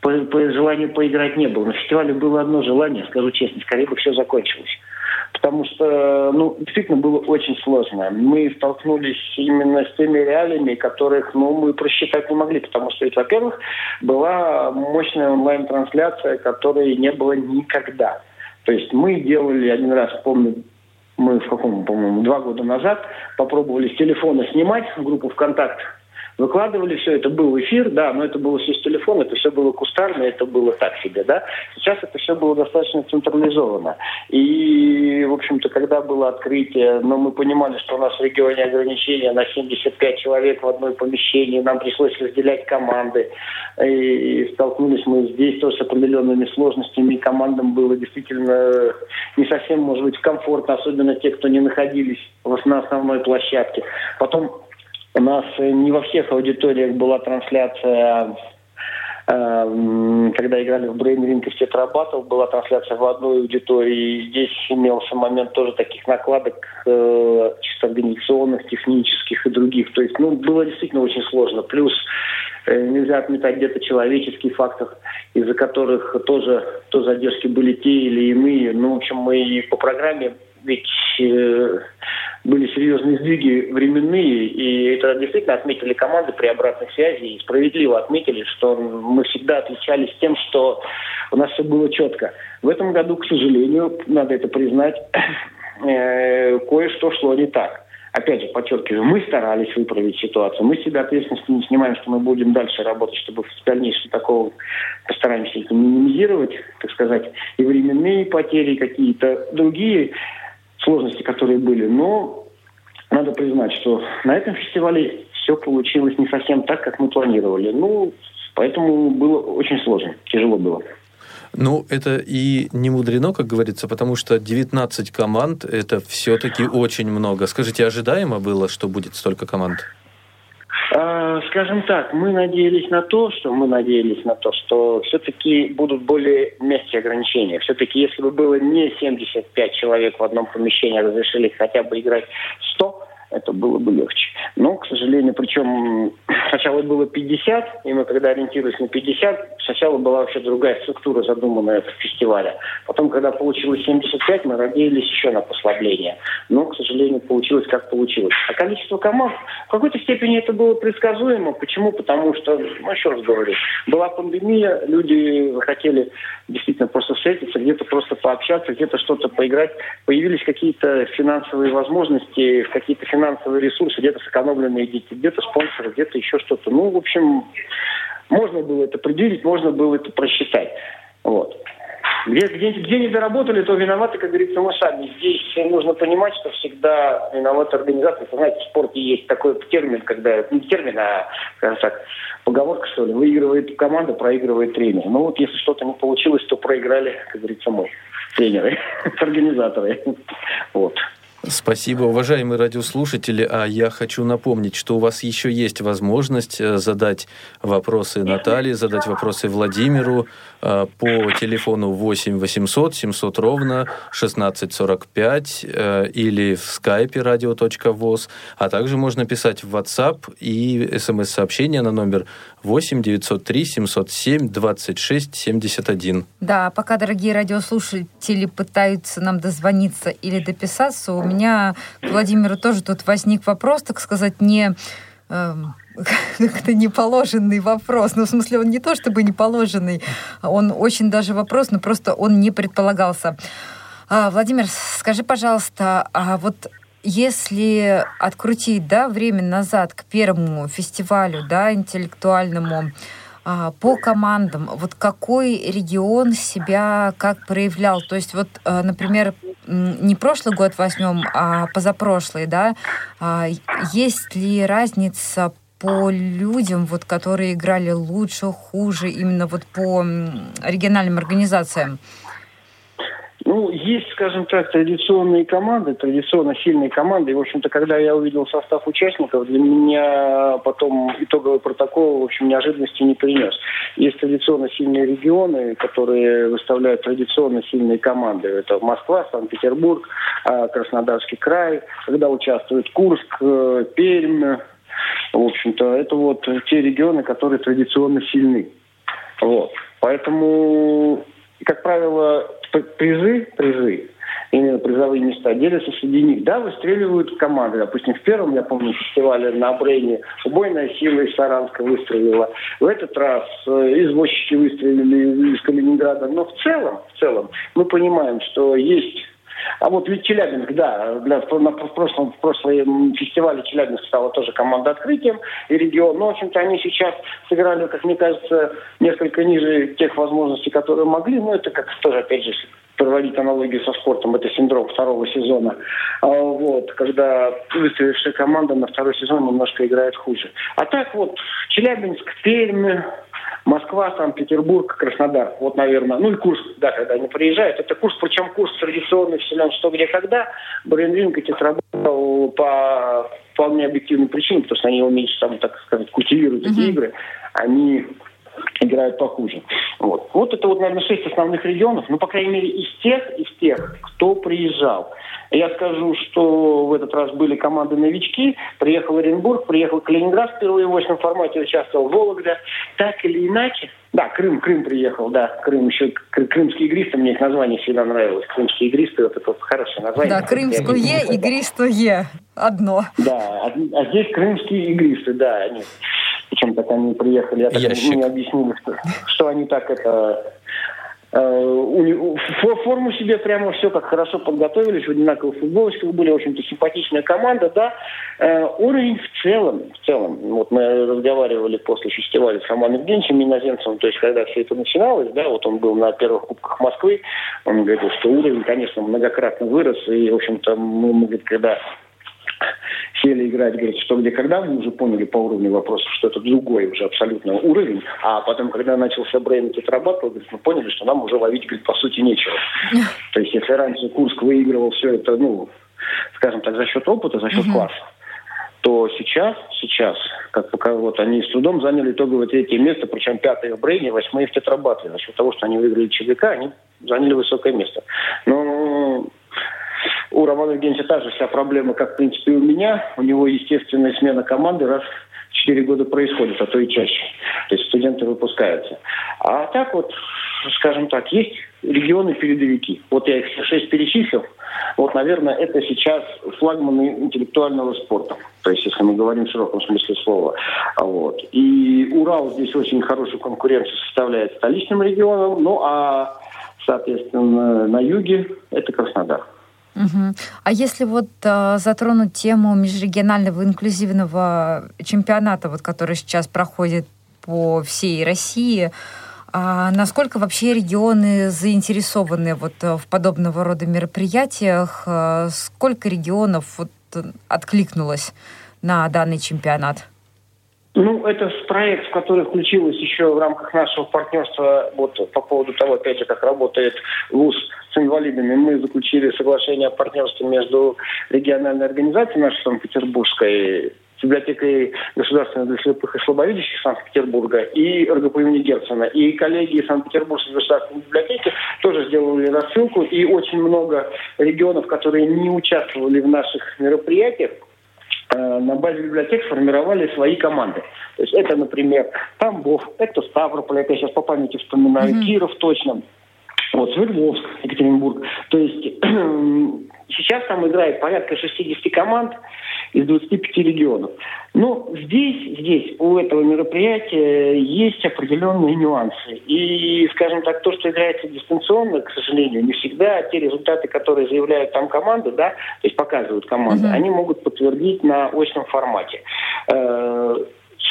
по, по желанию поиграть не было. На фестивале было одно желание, скажу честно, скорее бы все закончилось. Потому что, ну, действительно было очень сложно. Мы столкнулись именно с теми реалиями, которых, ну, мы просчитать не могли. Потому что, ведь, во-первых, была мощная онлайн-трансляция, которой не было никогда. То есть мы делали один раз, помню, мы в каком, по-моему, два года назад попробовали с телефона снимать группу ВКонтакте. Выкладывали все, это был эфир, да, но это было все с телефона, это все было кустарно, это было так себе, да. Сейчас это все было достаточно централизовано. И, в общем-то, когда было открытие, но мы понимали, что у нас в регионе ограничения на 75 человек в одной помещении, нам пришлось разделять команды. И столкнулись мы здесь тоже с определенными сложностями, и командам было действительно не совсем, может быть, комфортно, особенно те, кто не находились на основной площадке. Потом у нас э, не во всех аудиториях была трансляция, э, когда играли в Brain Ring и в Тетрабатл, была трансляция в одной аудитории. И здесь имелся момент тоже таких накладок э, чисто организационных, технических и других. То есть, ну, было действительно очень сложно. Плюс нельзя отметать где-то человеческий фактор, из-за которых тоже то задержки были те или иные. Ну, в общем, мы и по программе ведь э, были серьезные сдвиги временные, и это действительно отметили команды при обратной связи, и справедливо отметили, что мы всегда отличались тем, что у нас все было четко. В этом году, к сожалению, надо это признать, э, кое-что шло не так. Опять же, подчеркиваю, мы старались выправить ситуацию. Мы себя ответственность не снимаем, что мы будем дальше работать, чтобы в дальнейшем такого постараемся минимизировать, так сказать, и временные потери, какие-то другие сложности, которые были. Но надо признать, что на этом фестивале все получилось не совсем так, как мы планировали. Ну, поэтому было очень сложно, тяжело было. Ну, это и не мудрено, как говорится, потому что 19 команд – это все-таки очень много. Скажите, ожидаемо было, что будет столько команд? А, Скажем так, мы надеялись на то, что мы надеялись на то, что все-таки будут более мягкие ограничения. Все-таки, если бы было не 75 человек в одном помещении, а разрешили хотя бы играть 100, это было бы легче. Но, к сожалению, причем сначала было 50, и мы когда ориентировались на 50, сначала была вообще другая структура задуманная в фестивале. Потом, когда получилось 75, мы надеялись еще на послабление. Но, к сожалению, получилось как получилось. А количество команд, в какой-то степени это было предсказуемо. Почему? Потому что, ну, еще раз говорю, была пандемия, люди захотели действительно просто встретиться, где-то просто пообщаться, где-то что-то поиграть. Появились какие-то финансовые возможности, какие-то финансовые ресурсы, где-то сэкономленные деньги, где-то спонсоры, где-то еще что-то. Ну, в общем, можно было это предвидеть, можно было это просчитать. Вот. Где, где, где не доработали, то виноваты, как говорится, мы сами. Здесь нужно понимать, что всегда виноваты организации. Знаете, в спорте есть такой термин, когда, не термин, а, скажем так, поговорка, что ли, выигрывает команда, проигрывает тренер. Ну вот, если что-то не получилось, то проиграли, как говорится, мы, тренеры, организаторы. Вот. Спасибо, уважаемые радиослушатели. А я хочу напомнить, что у вас еще есть возможность э, задать вопросы Наталье, задать вопросы Владимиру по телефону 8 800 700 ровно 1645 э, или в скайпе radio.voz, а также можно писать в WhatsApp и смс-сообщение на номер 8 903 707 26 71. Да, пока дорогие радиослушатели пытаются нам дозвониться или дописаться, у меня к Владимиру тоже тут возник вопрос, так сказать, не эм, как-то неположенный вопрос. Ну, в смысле, он не то чтобы неположенный, он очень даже вопрос, но просто он не предполагался. А, Владимир, скажи, пожалуйста, а вот если открутить, да, время назад к первому фестивалю, да, интеллектуальному, а, по командам, вот какой регион себя как проявлял? То есть вот, а, например, не прошлый год возьмем, а позапрошлый, да, а, есть ли разница по людям, вот, которые играли лучше, хуже, именно вот по региональным организациям? Ну, есть, скажем так, традиционные команды, традиционно сильные команды. И, в общем-то, когда я увидел состав участников, для меня потом итоговый протокол, в общем, неожиданности не принес. Есть традиционно сильные регионы, которые выставляют традиционно сильные команды. Это Москва, Санкт-Петербург, а, Краснодарский край, когда участвует Курск, э, Пермь. В общем-то, это вот те регионы, которые традиционно сильны. Вот. Поэтому, как правило, призы, призы, именно призовые места, делятся среди них. Да, выстреливают команды. Допустим, в первом, я помню, фестивале на Брейне убойная сила из Саранска выстрелила. В этот раз э, извозчики выстрелили из Калининграда. Но в целом, в целом, мы понимаем, что есть а вот ведь Челябинск, да, для, на, в, прошлом, в прошлом фестивале Челябинск стала тоже команда открытием и регион. Но, в общем-то, они сейчас сыграли, как мне кажется, несколько ниже тех возможностей, которые могли. Но это как тоже, опять же, проводить аналогию со спортом, это синдром второго сезона. А, вот, когда выстроившая команда на второй сезон немножко играет хуже. А так вот, Челябинск, Пермь, Москва, Санкт-Петербург, Краснодар. Вот, наверное, ну и Курск, да, когда они приезжают. Это курс, причем курс традиционный вселен что где когда. Брейнринг эти сработал по вполне объективным причинам, потому что они умеют, там, так сказать, культивируют эти игры. Они играют похуже. Вот. вот это вот, наверное, шесть основных регионов, ну, по крайней мере, из тех, из тех, кто приезжал. Я скажу, что в этот раз были команды новички. Приехал Оренбург, приехал Калининград впервые в очном формате, участвовал Вологда. Так или иначе, да, Крым, Крым приехал, да, Крым еще, крымские игристы, мне их название всегда нравилось. Крымские игристы, вот это хорошее название. Да, крымское игристое одно. Да, а, а здесь крымские игристы, да, они причем так они приехали, я так мне объяснили, что, что они так это форму себе прямо все как хорошо подготовились, в одинаковых футболочках были, в общем-то, симпатичная команда, да. Э, уровень в целом, в целом, вот мы разговаривали после фестиваля с Романом Евгеньевичем Иноземцевым, то есть когда все это начиналось, да, вот он был на первых кубках Москвы, он говорил, что уровень, конечно, многократно вырос, и, в общем-то, мы, мы когда сели играть, говорит, что где когда, мы уже поняли по уровню вопросов, что это другой уже абсолютно уровень. А потом, когда начался Брейн отрабатывал, мы поняли, что нам уже ловить, говорит, по сути нечего. То есть, если раньше Курск выигрывал все это, ну, скажем так, за счет опыта, за счет класса, то сейчас, сейчас, как пока вот они с трудом заняли итоговое третье место, причем пятое в Брейне, восьмое в Тетрабатле. За счет того, что они выиграли ЧГК, они заняли высокое место. Но у Романа Евгеньевича та же вся проблема, как, в принципе, и у меня. У него естественная смена команды раз в 4 года происходит, а то и чаще. То есть студенты выпускаются. А так вот, скажем так, есть регионы-передовики. Вот я их все шесть перечислил. Вот, наверное, это сейчас флагманы интеллектуального спорта. То есть, если мы говорим в широком смысле слова. Вот. И Урал здесь очень хорошую конкуренцию составляет столичным регионом. Ну, а, соответственно, на юге это Краснодар. Угу. А если вот э, затронуть тему межрегионального инклюзивного чемпионата, вот, который сейчас проходит по всей России, а насколько вообще регионы заинтересованы вот э, в подобного рода мероприятиях? Э, сколько регионов вот откликнулось на данный чемпионат? Ну, это проект, в который включилось еще в рамках нашего партнерства, вот по поводу того, опять же, как работает ВУЗ с инвалидами. Мы заключили соглашение о партнерстве между региональной организацией нашей Санкт-Петербургской библиотекой государственной для слепых и слабовидящих Санкт-Петербурга и РГП имени Герцена. И коллеги из Санкт-Петербургской государственной библиотеки тоже сделали рассылку. И очень много регионов, которые не участвовали в наших мероприятиях, на базе библиотек сформировали свои команды. То есть это, например, Тамбов, это Ставрополь, это я сейчас по памяти вспоминаю, mm-hmm. Киров точно, вот, Свердловск, Екатеринбург. То есть сейчас там играет порядка 60 команд, из 25 регионов. Но здесь, здесь у этого мероприятия есть определенные нюансы. И, скажем так, то, что играется дистанционно, к сожалению, не всегда те результаты, которые заявляют там команды, да, то есть показывают команды, uh-huh. они могут подтвердить на очном формате. Э,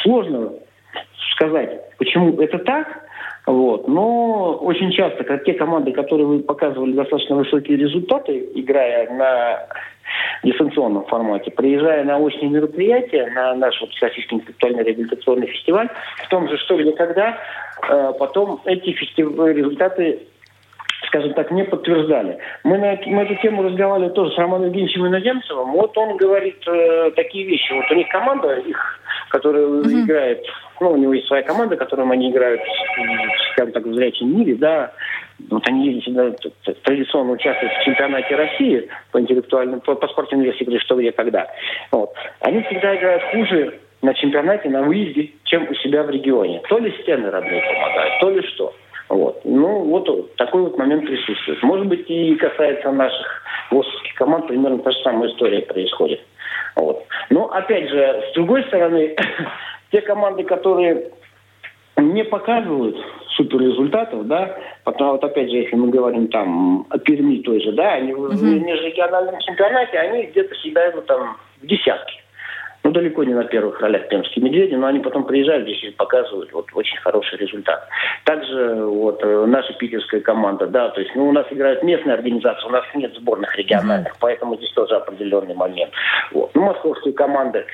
сложно сказать, почему это так, вот. Но очень часто, как те команды, которые вы показывали достаточно высокие результаты, играя на дистанционном формате, приезжая на очные мероприятия, на наш вот Всероссийский интеллектуальный реабилитационный фестиваль, в том же «Что, где, когда», э, потом эти фестивали, результаты скажем так, не подтверждали. Мы на, на эту тему разговаривали тоже с Романом Евгеньевичем Иноземцевым. Вот он говорит э, такие вещи. Вот у них команда, их, которая mm-hmm. играет, ну, у него есть своя команда, которым они играют, скажем так, в зрячем мире, да, вот они всегда традиционно участвуют в чемпионате России по интеллектуальным, по, по спортивной версии, что где когда. Вот. Они всегда играют хуже на чемпионате, на выезде, чем у себя в регионе. То ли стены родные помогают, то ли что. Вот. Ну, вот такой вот момент присутствует. Может быть, и касается наших ВОСовских команд, примерно та же самая история происходит. Вот. Но, опять же, с другой стороны, те команды, которые не показывают супер результатов, да, потому вот опять же, если мы говорим там о Перми той же, да, они uh-huh. в межрегиональном чемпионате, они где-то всегда идут там в десятки ну, далеко не на первых ролях пермские медведи, но они потом приезжают здесь и показывают вот очень хороший результат. Также вот э, наша питерская команда, да, то есть, ну, у нас играют местные организации, у нас нет сборных региональных, mm-hmm. поэтому здесь тоже определенный момент. Вот. Ну, московские команды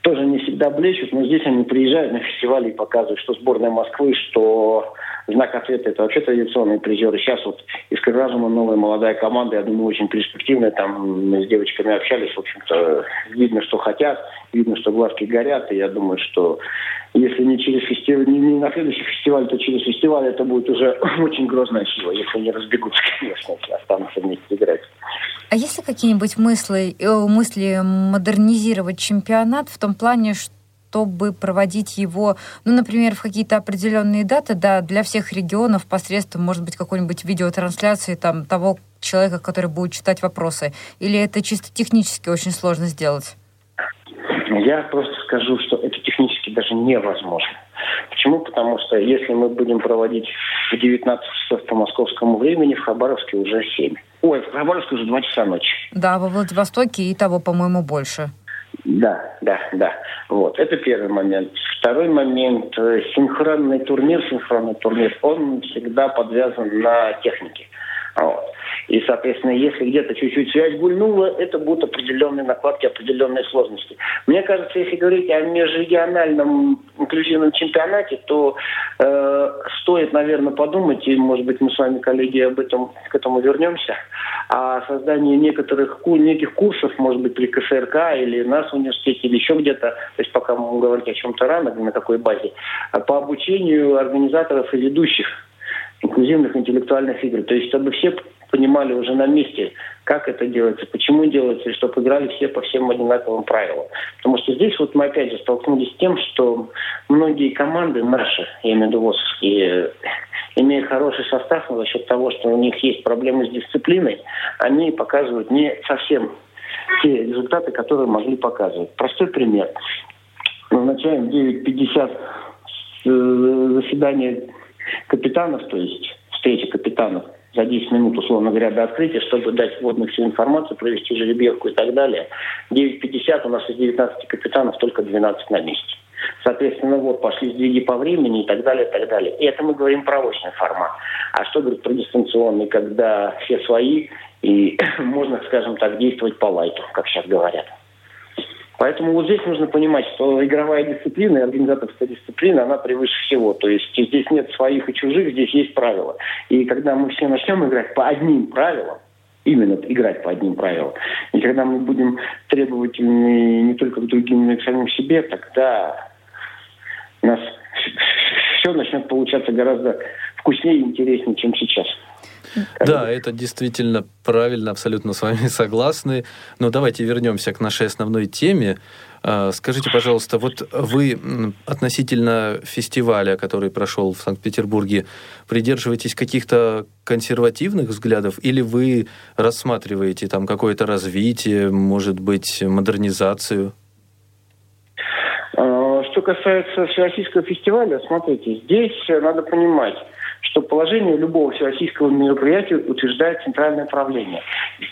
тоже не всегда блещут, но здесь они приезжают на фестивали и показывают, что сборная Москвы, что знак ответа это вообще традиционные призеры. Сейчас вот из Разума новая молодая команда, я думаю, очень перспективная. Там мы с девочками общались, в общем-то, видно, что хотят, видно, что глазки горят. И я думаю, что если не через фестиваль, не, не на следующий фестиваль, то через фестиваль это будет уже очень грозная сила, если не разбегутся, конечно, если останутся вместе играть. А есть ли какие-нибудь мысли, э, мысли модернизировать чемпионат в том плане, что чтобы проводить его, ну, например, в какие-то определенные даты, да, для всех регионов посредством, может быть, какой-нибудь видеотрансляции там того человека, который будет читать вопросы? Или это чисто технически очень сложно сделать? Я просто скажу, что это технически даже невозможно. Почему? Потому что если мы будем проводить в 19 часов по московскому времени, в Хабаровске уже 7. Ой, в Хабаровске уже 2 часа ночи. Да, во Владивостоке и того, по-моему, больше. Да, да, да. Вот, это первый момент. Второй момент. Э, синхронный турнир, синхронный турнир, он всегда подвязан на технике. Вот. И, соответственно, если где-то чуть-чуть связь гульнула, это будут определенные накладки, определенные сложности. Мне кажется, если говорить о межрегиональном инклюзивном чемпионате, то э, стоит, наверное, подумать, и, может быть, мы с вами, коллеги, об этом к этому вернемся, о создании некоторых неких курсов, может быть, при КСРК или нас в университете, или еще где-то, то есть пока мы говорить о чем-то рано, на какой базе, а по обучению организаторов и ведущих инклюзивных интеллектуальных игр. То есть, чтобы все понимали уже на месте, как это делается, почему делается, и чтобы играли все по всем одинаковым правилам. Потому что здесь вот мы опять же столкнулись с тем, что многие команды наши, я имею в виду ВОСовские, имея хороший состав, но за счет того, что у них есть проблемы с дисциплиной, они показывают не совсем те результаты, которые могли показывать. Простой пример. Назначаем 9.50 э, заседание капитанов, то есть встречи капитанов за 10 минут, условно говоря, до открытия, чтобы дать вводную всю информацию, провести жеребьевку и так далее. 9.50 у нас из 19 капитанов только 12 на месте. Соответственно, вот пошли сдвиги по времени и так далее, и так далее. И это мы говорим про очный формат. А что говорит про дистанционный, когда все свои и можно, скажем так, действовать по лайту, как сейчас говорят. Поэтому вот здесь нужно понимать, что игровая дисциплина и организаторская дисциплина, она превыше всего. То есть здесь нет своих и чужих, здесь есть правила. И когда мы все начнем играть по одним правилам, именно играть по одним правилам, и когда мы будем требовательны не только к другим, но и к самим себе, тогда у нас все начнет получаться гораздо вкуснее и интереснее, чем сейчас. Да, это действительно правильно, абсолютно с вами согласны. Но давайте вернемся к нашей основной теме. А, скажите, пожалуйста, вот вы относительно фестиваля, который прошел в Санкт-Петербурге, придерживаетесь каких-то консервативных взглядов или вы рассматриваете там какое-то развитие, может быть, модернизацию? А, что касается Всероссийского фестиваля, смотрите, здесь надо понимать, что положение любого всероссийского мероприятия утверждает центральное правление.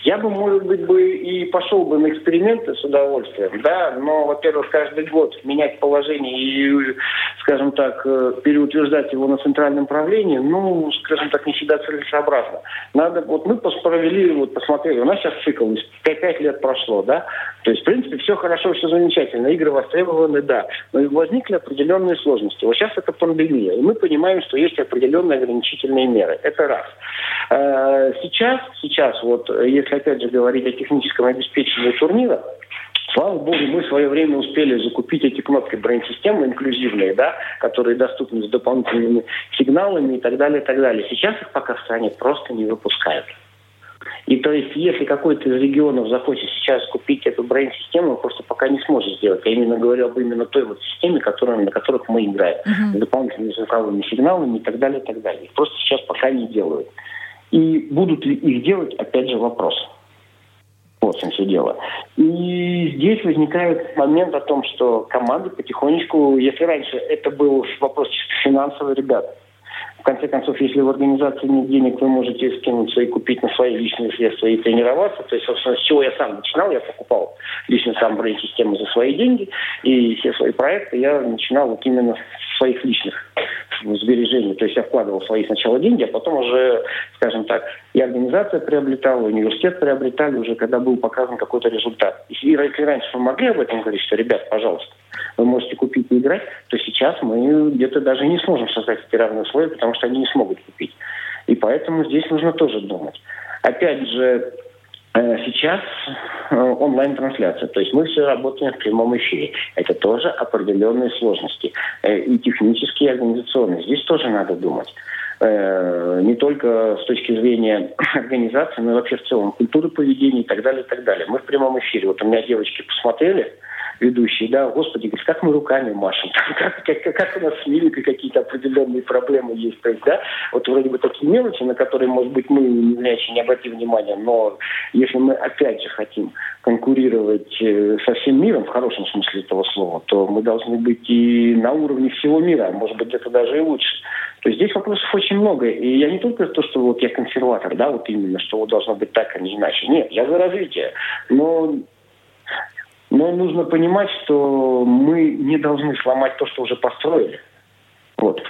Я бы, может быть, бы и пошел бы на эксперименты с удовольствием, да, но, во-первых, каждый год менять положение и, скажем так, э, переутверждать его на центральном правлении, ну, скажем так, не всегда целесообразно. Надо, вот мы провели, вот посмотрели, у нас сейчас цикл, 5 лет прошло, да, то есть, в принципе, все хорошо, все замечательно, игры востребованы, да, но возникли определенные сложности. Вот сейчас это пандемия, и мы понимаем, что есть определенные ограничительные меры. Это раз. Э, сейчас, сейчас, вот, если опять же говорить о техническом обеспечении турнира, Слава богу, мы в свое время успели закупить эти кнопки брейн-системы инклюзивные, да, которые доступны с дополнительными сигналами и так далее, и так далее. Сейчас их пока в стране просто не выпускают. И то есть, если какой-то из регионов захочет сейчас купить эту брейн-систему, он просто пока не сможет сделать. Я именно говорю об именно той вот системе, которая, на которых мы играем. Uh-huh. С дополнительными звуковыми сигналами и так далее, и так далее. Их просто сейчас пока не делают. И будут ли их делать, опять же, вопрос. Вот в чем все дело. И здесь возникает момент о том, что команды потихонечку, если раньше это был вопрос чисто финансовый, ребят, конце концов, если в организации нет денег, вы можете скинуться и купить на свои личные средства и тренироваться. То есть, собственно, с чего я сам начинал, я покупал лично сам брейн-систему за свои деньги, и все свои проекты я начинал вот именно своих личных сбережений. То есть я вкладывал свои сначала деньги, а потом уже, скажем так, и организация приобретала, и университет приобретали уже, когда был показан какой-то результат. И если раньше мы могли об этом говорить, что, ребят, пожалуйста, вы можете купить и играть, то сейчас мы где-то даже не сможем создать эти равные условия, потому что они не смогут купить. И поэтому здесь нужно тоже думать. Опять же, Сейчас э, онлайн-трансляция, то есть мы все работаем в прямом эфире. Это тоже определенные сложности э, и технические, и организационные. Здесь тоже надо думать не только с точки зрения организации, но и вообще в целом культуры поведения и так далее, и так далее. Мы в прямом эфире. Вот у меня девочки посмотрели, ведущий, да, господи, говорит, как мы руками машем, как, как, как у нас с мимикой какие-то определенные проблемы есть, то есть, да, вот вроде бы такие мелочи, на которые, может быть, мы не не обратим внимания, но если мы опять же хотим конкурировать э, со всем миром, в хорошем смысле этого слова, то мы должны быть и на уровне всего мира, а может быть, это даже и лучше. То есть здесь вопросов очень много. И я не только то, что вот я консерватор, да, вот именно, что вот должно быть так, а не иначе. Нет, я за развитие. Но но нужно понимать, что мы не должны сломать то, что уже построили. Вот.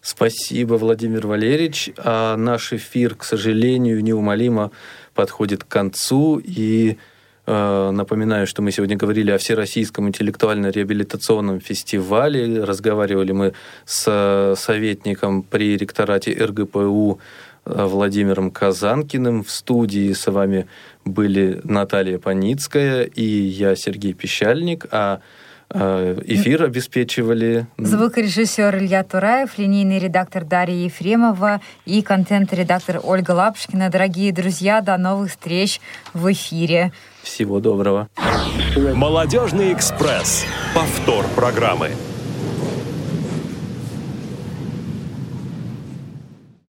Спасибо, Владимир Валерьевич. А наш эфир, к сожалению, неумолимо подходит к концу. И э, напоминаю, что мы сегодня говорили о Всероссийском интеллектуально-реабилитационном фестивале. Разговаривали мы с советником при ректорате РГПУ Э, Владимиром Казанкиным. В студии с вами были Наталья Паницкая и я, Сергей Пещальник, а э, Эфир обеспечивали... Звукорежиссер Илья Тураев, линейный редактор Дарья Ефремова и контент-редактор Ольга Лапушкина. Дорогие друзья, до новых встреч в эфире. Всего доброго. Молодежный экспресс. Повтор программы.